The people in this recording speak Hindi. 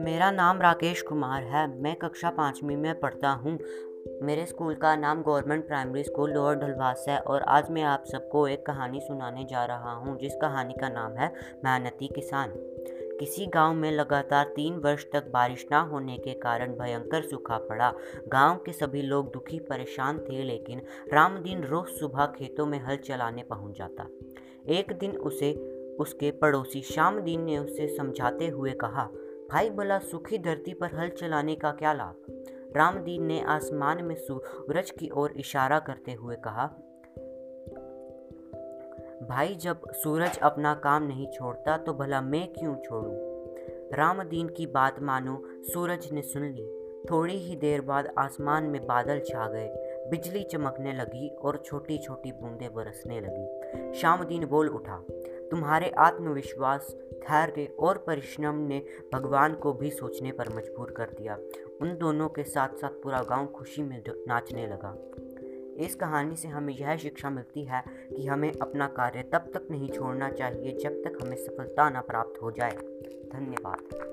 मेरा नाम राकेश कुमार है। मैं कक्षा पाँचवीं में पढ़ता हूँ। मेरे स्कूल का नाम government primary school, lower Dhalwas है और आज मैं आप सबको एक कहानी सुनाने जा रहा हूँ, जिस कहानी का नाम है मेहनती किसान। किसी गाँव में लगातार तीन वर्ष तक बारिश ना होने के कारण भयंकर सूखा पड़ा। गाँव के सभी लोग दुखी, परेशान थे, लेकिन रामदीन रोज सुबह खेतों में हल चलाने पहुँच जाता। एक दिन उसे, उसके पड़ोसी श्यामदीन ने उसे समझाते हुए कहा, भाई भला सूखी धरती पर हल चलाने का क्या लाभ? रामदीन ने आसमान में सूरज की ओर इशारा करते हुए कहा, भाई जब सूरज अपना काम नहीं छोड़ता तो भला मैं क्यों छोड़ूं? रामदीन की बात मानो सूरज ने सुन ली। थोड़ी ही देर बाद आसमान में बादल छा गए। बिजली चमकने लगी और छोटी छोटी बूंदें बरसने लगी। शामदीन बोल उठा, तुम्हारे आत्मविश्वास, धैर्य और परिश्रम ने भगवान को भी सोचने पर मजबूर कर दिया। उन दोनों के साथ साथ पूरा गाँव खुशी में नाचने लगा। इस कहानी से हमें यह शिक्षा मिलती है कि हमें अपना कार्य तब तक नहीं छोड़ना चाहिए जब तक हमें सफलता न प्राप्त हो जाए। धन्यवाद।